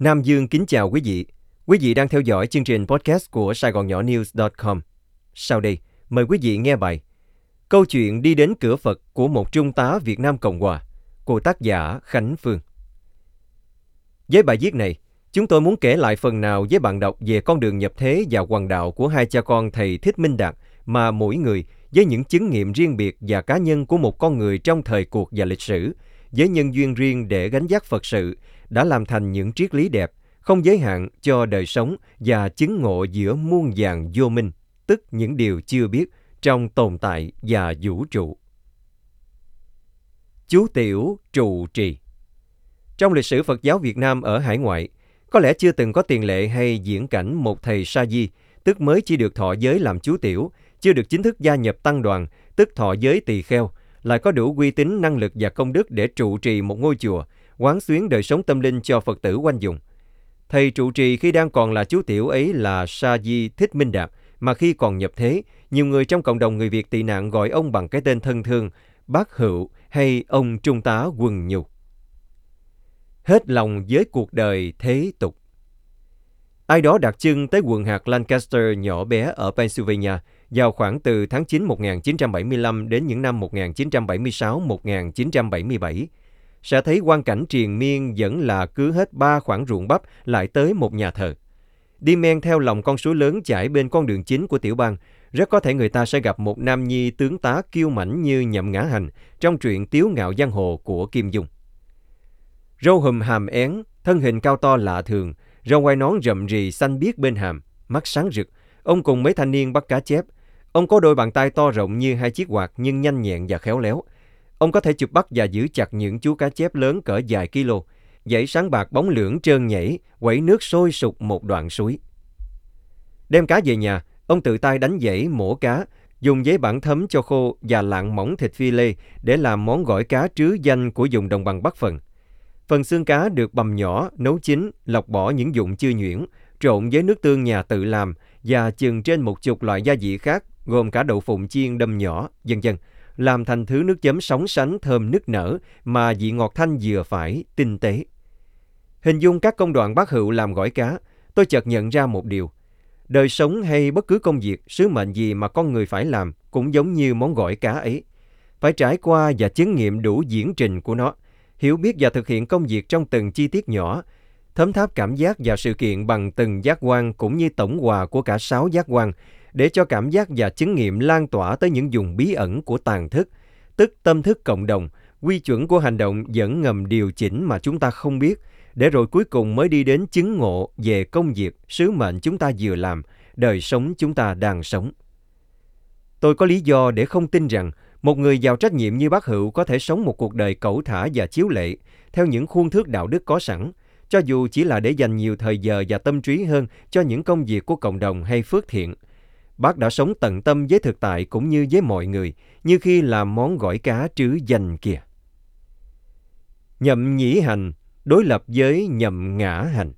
Nam Dương kính chào quý vị. Quý vị đang theo dõi chương trình podcast của Sài Gòn Nhỏ News.com. Sau đây, mời quý vị nghe bài Câu chuyện đi đến cửa Phật của một trung tá Việt Nam Cộng Hòa của tác giả Khánh Phương. Với bài viết này, chúng tôi muốn kể lại phần nào với bạn đọc về con đường nhập thế và hoàng đạo của hai cha con thầy Thích Minh Đạt mà mỗi người với những chứng nghiệm riêng biệt và cá nhân của một con người trong thời cuộc và lịch sử, với nhân duyên riêng để gánh vác Phật sự, đã làm thành những triết lý đẹp, không giới hạn cho đời sống và chứng ngộ giữa muôn vàng vô minh, tức những điều chưa biết trong tồn tại và vũ trụ. Chú Tiểu trụ trì Trong lịch sử Phật giáo Việt Nam ở hải ngoại, có lẽ chưa từng có tiền lệ hay diễn cảnh một thầy sa di, tức mới chỉ được thọ giới làm chú tiểu, chưa được chính thức gia nhập tăng đoàn, tức thọ giới tỳ kheo, lại có đủ uy tín, năng lực và công đức để trụ trì một ngôi chùa, quán xuyến đời sống tâm linh cho Phật tử quanh dùng. Thầy trụ trì khi đang còn là chú tiểu ấy là Sa Di Thích Minh Đạt, mà khi còn nhập thế, nhiều người trong cộng đồng người Việt tị nạn gọi ông bằng cái tên thân thương, bác hữu hay ông trung tá quần nhục. Hết lòng với cuộc đời thế tục. Ai đó đặt chân tới quận hạt Lancaster nhỏ bé ở Pennsylvania vào khoảng từ tháng 9 1975 đến những năm 1976-1977, sẽ thấy quan cảnh triền miên vẫn là cứ hết ba khoảng ruộng bắp lại tới một nhà thờ. Đi men theo lòng con suối lớn chảy bên con đường chính của tiểu bang, rất có thể người ta sẽ gặp một nam nhi tướng tá kiêu mảnh như nhậm ngã hành trong truyện Tiếu ngạo giang hồ của Kim Dung. Râu hùm hàm én, thân hình cao to lạ thường, râu quai nón rậm rì xanh biếc bên hàm, mắt sáng rực. Ông cùng mấy thanh niên bắt cá chép. Ông có đôi bàn tay to rộng như hai chiếc quạt nhưng nhanh nhẹn và khéo léo. Ông có thể chụp bắt và giữ chặt những chú cá chép lớn cỡ dài kilo. Dãy sáng bạc bóng lưỡng trơn nhảy, quẩy nước sôi sục một đoạn suối. Đem cá về nhà, ông tự tay đánh dãy mổ cá, dùng giấy bản thấm cho khô và lạng mỏng thịt phi lê để làm món gỏi cá trứ danh của vùng đồng bằng Bắc Phần. Phần xương cá được bầm nhỏ, nấu chín, lọc bỏ những dụng chưa nhuyễn, trộn với nước tương nhà tự làm và chừng trên một chục loại gia vị khác gồm cả đậu phụng chiên đâm nhỏ, dần dần, làm thành thứ nước chấm sóng sánh thơm nức nở mà vị ngọt thanh vừa phải, tinh tế. Hình dung các công đoạn bác hữu làm gỏi cá, tôi chợt nhận ra một điều. Đời sống hay bất cứ công việc, sứ mệnh gì mà con người phải làm cũng giống như món gỏi cá ấy. Phải trải qua và chứng nghiệm đủ diễn trình của nó, hiểu biết và thực hiện công việc trong từng chi tiết nhỏ, thấm tháp cảm giác và sự kiện bằng từng giác quan cũng như tổng hòa của cả sáu giác quan, để cho cảm giác và chứng nghiệm lan tỏa tới những vùng bí ẩn của tàn thức, tức tâm thức cộng đồng, quy chuẩn của hành động vẫn ngầm điều chỉnh mà chúng ta không biết, để rồi cuối cùng mới đi đến chứng ngộ về công việc, sứ mệnh chúng ta vừa làm, đời sống chúng ta đang sống. Tôi có lý do để không tin rằng một người giàu trách nhiệm như bác Hữu có thể sống một cuộc đời cẩu thả và chiếu lệ, theo những khuôn thước đạo đức có sẵn, cho dù chỉ là để dành nhiều thời giờ và tâm trí hơn cho những công việc của cộng đồng hay phước thiện. Bác đã sống tận tâm với thực tại cũng như với mọi người, như khi làm món gỏi cá trứ dành kìa. Nhậm nhĩ hành, đối lập với nhậm ngã hành.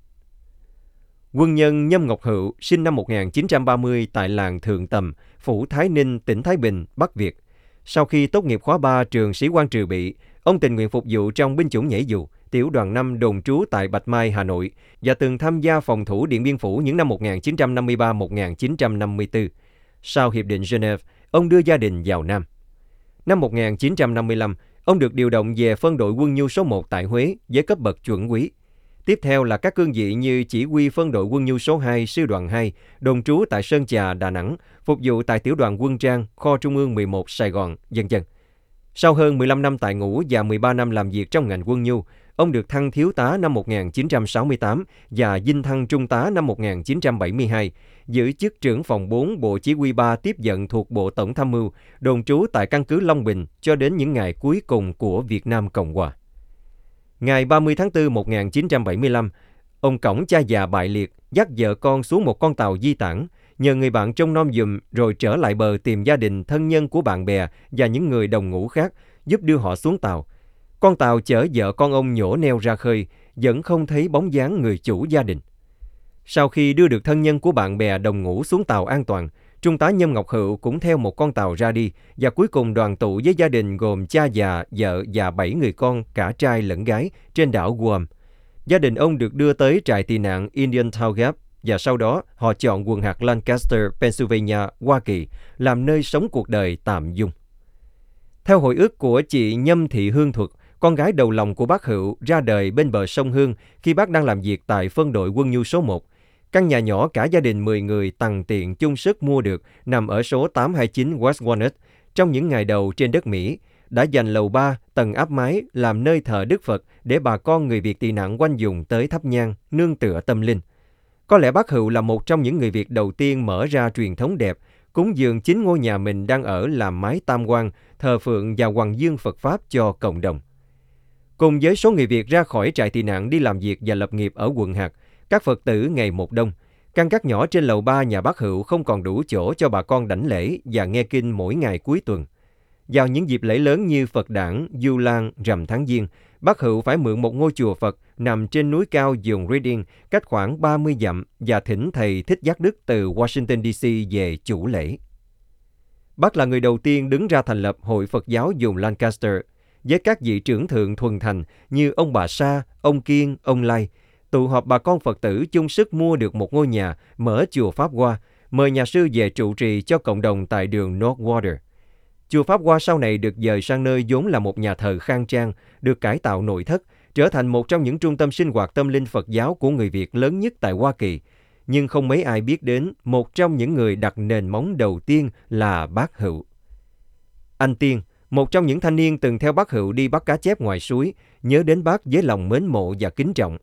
Quân nhân Nhâm Ngọc Hữu sinh năm 1930 tại làng Thượng Tầm, Phủ Thái Ninh, tỉnh Thái Bình, Bắc Việt. Sau khi tốt nghiệp khóa 3 trường sĩ quan trừ bị, ông tình nguyện phục vụ trong binh chủng nhảy dù, tiểu đoàn 5 đồn trú tại Bạch Mai, Hà Nội và từng tham gia phòng thủ Điện Biên Phủ những năm 1953-1954. Sau Hiệp định Geneva, ông đưa gia đình vào Nam. Năm 1955, ông được điều động về phân đội quân nhu số 1 tại Huế với cấp bậc chuẩn quý. Tiếp theo là các cương vị như chỉ huy phân đội quân nhu số 2, sư đoàn 2, đồn trú tại Sơn Trà, Đà Nẵng, phục vụ tại tiểu đoàn quân trang, kho trung ương 11 Sài Gòn, dân dân. Sau hơn 15 năm tại ngũ và 13 năm làm việc trong ngành quân nhu, ông được thăng thiếu tá năm 1968 và dinh thăng trung tá năm 1972, giữ chức trưởng phòng 4 Bộ Chỉ huy 3 tiếp nhận thuộc Bộ Tổng tham mưu, đồn trú tại căn cứ Long Bình cho đến những ngày cuối cùng của Việt Nam Cộng Hòa. Ngày 30 tháng 4 1975, ông cổng cha già bại liệt, dắt vợ con xuống một con tàu di tản, nhờ người bạn trông nom dùm rồi trở lại bờ tìm gia đình, thân nhân của bạn bè và những người đồng ngũ khác, giúp đưa họ xuống tàu. Con tàu chở vợ con ông nhổ neo ra khơi, vẫn không thấy bóng dáng người chủ gia đình. Sau khi đưa được thân nhân của bạn bè đồng ngũ xuống tàu an toàn, Trung tá Nhâm Ngọc Hữu cũng theo một con tàu ra đi và cuối cùng đoàn tụ với gia đình gồm cha già, vợ và bảy người con cả trai lẫn gái trên đảo Guam. Gia đình ông được đưa tới trại tị nạn Indian Town Gap và sau đó họ chọn quần hạt Lancaster, Pennsylvania, Hoa Kỳ làm nơi sống cuộc đời tạm dung. Theo hồi ức của chị Nhâm Thị Hương Thuật, con gái đầu lòng của bác Hữu ra đời bên bờ sông Hương khi bác đang làm việc tại phân đội quân nhu số 1. Căn nhà nhỏ cả gia đình 10 người tầng tiện chung sức mua được nằm ở số 829 West Walnut trong những ngày đầu trên đất Mỹ, đã dành lầu 3, tầng áp mái làm nơi thờ Đức Phật để bà con người Việt tị nạn quanh dùng tới thắp nhang, nương tựa tâm linh. Có lẽ bác Hữu là một trong những người Việt đầu tiên mở ra truyền thống đẹp, cúng dường chính ngôi nhà mình đang ở làm mái tam quan, thờ phượng và hoàng dương Phật Pháp cho cộng đồng. Cùng với số người Việt ra khỏi trại tị nạn đi làm việc và lập nghiệp ở quận hạt, các Phật tử ngày một đông. Căn các nhỏ trên lầu ba nhà bác Hữu không còn đủ chỗ cho bà con đảnh lễ và nghe kinh mỗi ngày cuối tuần. Vào những dịp lễ lớn như Phật đản, Du Lan, rằm tháng Giêng, bác Hữu phải mượn một ngôi chùa Phật nằm trên núi cao dùng Reading cách khoảng 30 dặm và thỉnh thầy Thích Giác Đức từ Washington DC về chủ lễ. Bác là người đầu tiên đứng ra thành lập Hội Phật giáo dùng Lancaster với các vị trưởng thượng thuần thành như ông bà Sa, ông Kiên, ông Lai, tụ họp bà con Phật tử chung sức mua được một ngôi nhà, mở chùa Pháp Hoa, mời nhà sư về trụ trì cho cộng đồng tại đường Northwater. Chùa Pháp Hoa sau này được dời sang nơi vốn là một nhà thờ khang trang, được cải tạo nội thất, trở thành một trong những trung tâm sinh hoạt tâm linh Phật giáo của người Việt lớn nhất tại Hoa Kỳ. Nhưng không mấy ai biết đến một trong những người đặt nền móng đầu tiên là bác Hữu. Anh Tiên, một trong những thanh niên từng theo bác Hữu đi bắt cá chép ngoài suối, nhớ đến bác với lòng mến mộ và kính trọng.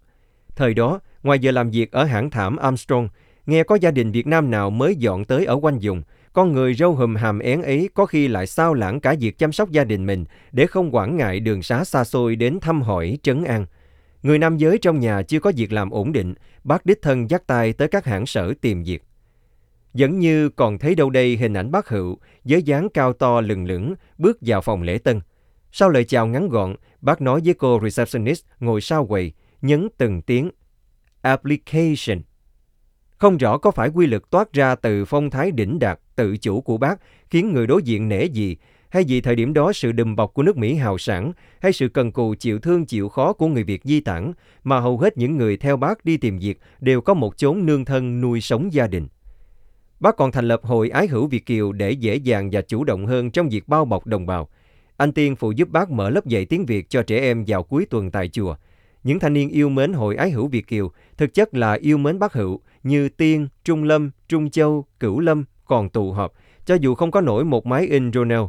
Thời đó, ngoài giờ làm việc ở hãng thảm Armstrong, nghe có gia đình Việt Nam nào mới dọn tới ở quanh vùng, con người râu hùm hàm én ấy có khi lại sao lãng cả việc chăm sóc gia đình mình để không quản ngại đường xá xa xôi đến thăm hỏi, trấn an. Người nam giới trong nhà chưa có việc làm ổn định, bác đích thân dắt tay tới các hãng sở tìm việc. Vẫn như còn thấy đâu đây hình ảnh bác Hữu với dáng cao to lừng lững bước vào phòng lễ tân. Sau lời chào ngắn gọn, bác nói với cô receptionist ngồi sau quầy, nhấn từng tiếng application. Không rõ có phải quy lực toát ra từ phong thái đỉnh đạt tự chủ của bác khiến người đối diện nể gì, hay vì thời điểm đó sự đùm bọc của nước Mỹ hào sản, hay sự cần cù chịu thương chịu khó của người Việt di tản, mà hầu hết những người theo bác đi tìm việc đều có một chốn nương thân nuôi sống gia đình. Bác còn thành lập hội ái hữu Việt Kiều để dễ dàng và chủ động hơn trong việc bao bọc đồng bào. Anh Tiên phụ giúp bác mở lớp dạy tiếng Việt cho trẻ em vào cuối tuần tại chùa. Những thanh niên yêu mến hội ái hữu Việt Kiều thực chất là yêu mến bác Hữu như Tiên, Trung Lâm, Trung Châu, Cửu Lâm còn tụ họp, cho dù không có nổi một máy in journal,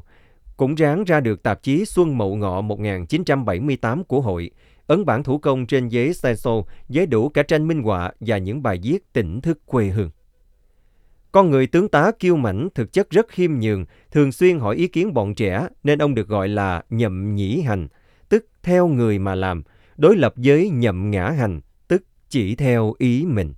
cũng ráng ra được tạp chí Xuân Mậu Ngọ 1978 của hội, ấn bản thủ công trên giấy stencil với đủ cả tranh minh họa và những bài viết tỉnh thức quê hương. Con người tướng tá kiêu mảnh thực chất rất khiêm nhường, thường xuyên hỏi ý kiến bọn trẻ nên ông được gọi là nhậm nhĩ hành, tức theo người mà làm, đối lập với nhậm ngã hành, tức chỉ theo ý mình.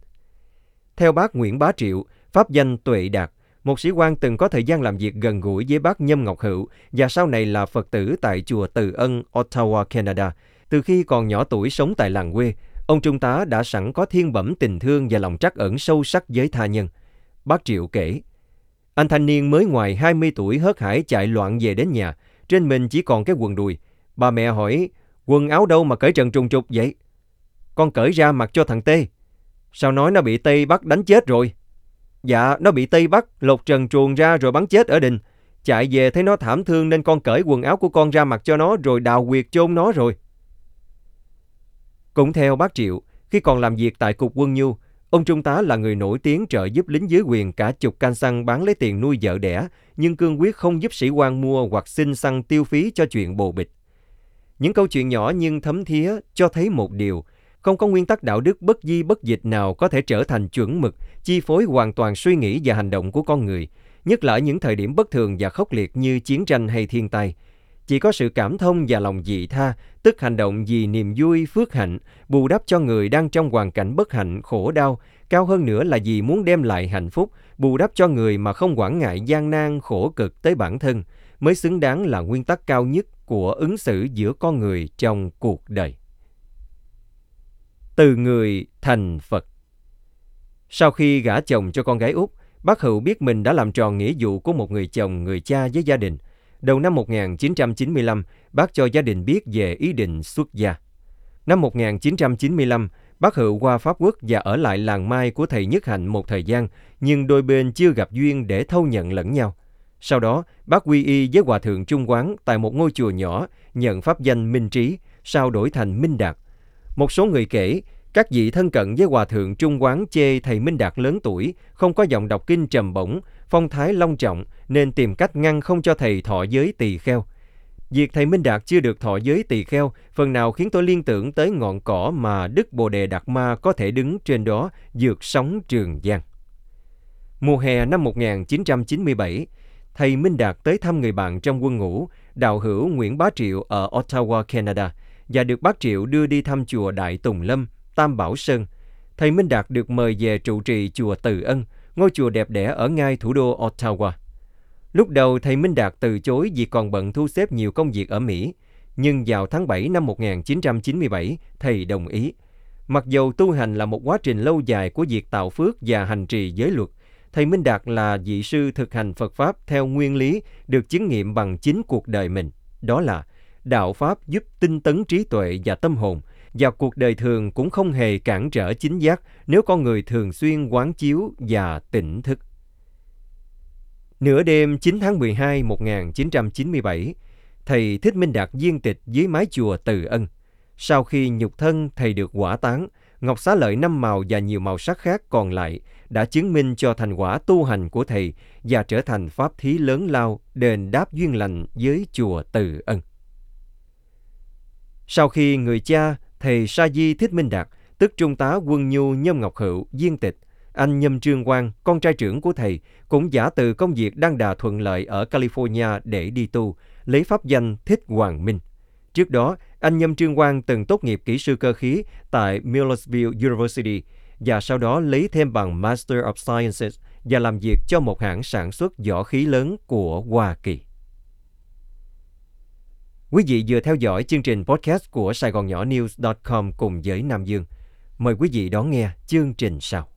Theo bác Nguyễn Bá Triệu, pháp danh Tuệ Đạt, một sĩ quan từng có thời gian làm việc gần gũi với bác Nhâm Ngọc Hữu và sau này là Phật tử tại chùa Từ Ân, Ottawa, Canada. Từ khi còn nhỏ tuổi sống tại làng quê, ông Trung tá đã sẵn có thiên bẩm tình thương và lòng trắc ẩn sâu sắc với tha nhân. Bác Triệu kể, anh thanh niên mới ngoài 20 tuổi hớt hải chạy loạn về đến nhà, trên mình chỉ còn cái quần đùi. Bà mẹ hỏi, quần áo đâu mà cởi trần trùng trục vậy? Con cởi ra mặc cho thằng Tê. Sao nói nó bị Tây bắt đánh chết rồi? Dạ, nó bị Tây bắt, lột trần truồng ra rồi bắn chết ở đình. Chạy về thấy nó thảm thương nên con cởi quần áo của con ra mặc cho nó rồi đào quyệt chôn nó rồi. Cũng theo bác Triệu, khi còn làm việc tại Cục Quân Nhu, ông Trung tá là người nổi tiếng trợ giúp lính dưới quyền cả chục can xăng bán lấy tiền nuôi vợ đẻ, nhưng cương quyết không giúp sĩ quan mua hoặc xin xăng tiêu phí cho chuyện bồ bịch. Những câu chuyện nhỏ nhưng thấm thía cho thấy một điều, không có nguyên tắc đạo đức bất di bất dịch nào có thể trở thành chuẩn mực, chi phối hoàn toàn suy nghĩ và hành động của con người, nhất là ở những thời điểm bất thường và khốc liệt như chiến tranh hay thiên tai. Chỉ có sự cảm thông và lòng dị tha, tức hành động vì niềm vui, phước hạnh, bù đắp cho người đang trong hoàn cảnh bất hạnh, khổ đau, cao hơn nữa là vì muốn đem lại hạnh phúc, bù đắp cho người mà không quản ngại gian nan, khổ cực tới bản thân, mới xứng đáng là nguyên tắc cao nhất của ứng xử giữa con người trong cuộc đời từ người thành Phật. Sau khi gả chồng cho con gái út, bác Hữu biết mình đã làm tròn nghĩa vụ của một người chồng, người cha với gia đình. Đầu năm 1995, bác cho gia đình biết về ý định xuất gia. Năm 1995, bác Hữu qua Pháp Quốc và ở lại làng Mai của thầy Nhất Hạnh một thời gian, nhưng đôi bên chưa gặp duyên để thâu nhận lẫn nhau. Sau đó, bác quy y với Hòa Thượng Trung Quán tại một ngôi chùa nhỏ, nhận pháp danh Minh Trí, sau đổi thành Minh Đạt. Một số người kể, các vị thân cận với Hòa Thượng Trung Quán chê thầy Minh Đạt lớn tuổi, không có giọng đọc kinh trầm bổng, phong thái long trọng, nên tìm cách ngăn không cho thầy thọ giới tỳ kheo. Việc thầy Minh Đạt chưa được thọ giới tỳ kheo phần nào khiến tôi liên tưởng tới ngọn cỏ mà Đức Bồ Đề Đạt Ma có thể đứng trên đó dược sóng trường giang. Mùa hè năm 1997, thầy Minh Đạt tới thăm người bạn trong quân ngũ, đạo hữu Nguyễn Bá Triệu ở Ottawa, Canada, và được bác Triệu đưa đi thăm chùa Đại Tùng Lâm, Tam Bảo Sơn. Thầy Minh Đạt được mời về trụ trì chùa Từ Ân, ngôi chùa đẹp đẽ ở ngay thủ đô Ottawa. Lúc đầu thầy Minh Đạt từ chối vì còn bận thu xếp nhiều công việc ở Mỹ, nhưng vào tháng 7 năm 1997, thầy đồng ý. Mặc dầu tu hành là một quá trình lâu dài của việc tạo phước và hành trì giới luật, thầy Minh Đạt là vị sư thực hành Phật Pháp theo nguyên lý được chứng nghiệm bằng chính cuộc đời mình. Đó là đạo Pháp giúp tinh tấn trí tuệ và tâm hồn, và cuộc đời thường cũng không hề cản trở chính giác nếu con người thường xuyên quán chiếu và tỉnh thức. Nửa đêm 9 tháng 12 1997, thầy Thích Minh Đạt viên tịch dưới mái chùa Từ Ân. Sau khi nhục thân thầy được quả tán, ngọc xá lợi năm màu và nhiều màu sắc khác còn lại đã chứng minh cho thành quả tu hành của thầy và trở thành pháp thí lớn lao đền đáp duyên lành với chùa Từ Ân. Sau khi người cha, thầy Sa Di Thích Minh Đạt, tức Trung tá Quân Nhu Nhâm Ngọc Hữu, viên tịch, anh Nhâm Trương Quang, con trai trưởng của thầy, cũng giả từ công việc đang đà thuận lợi ở California để đi tu, lấy pháp danh Thích Hoàng Minh. Trước đó, anh Nhâm Trương Quang từng tốt nghiệp kỹ sư cơ khí tại Millersville University và sau đó lấy thêm bằng Master of Sciences và làm việc cho một hãng sản xuất giỏ khí lớn của Hoa Kỳ. Quý vị vừa theo dõi chương trình podcast của Sài Gòn Nhỏ News.com cùng với Nam Dương. Mời quý vị đón nghe chương trình sau.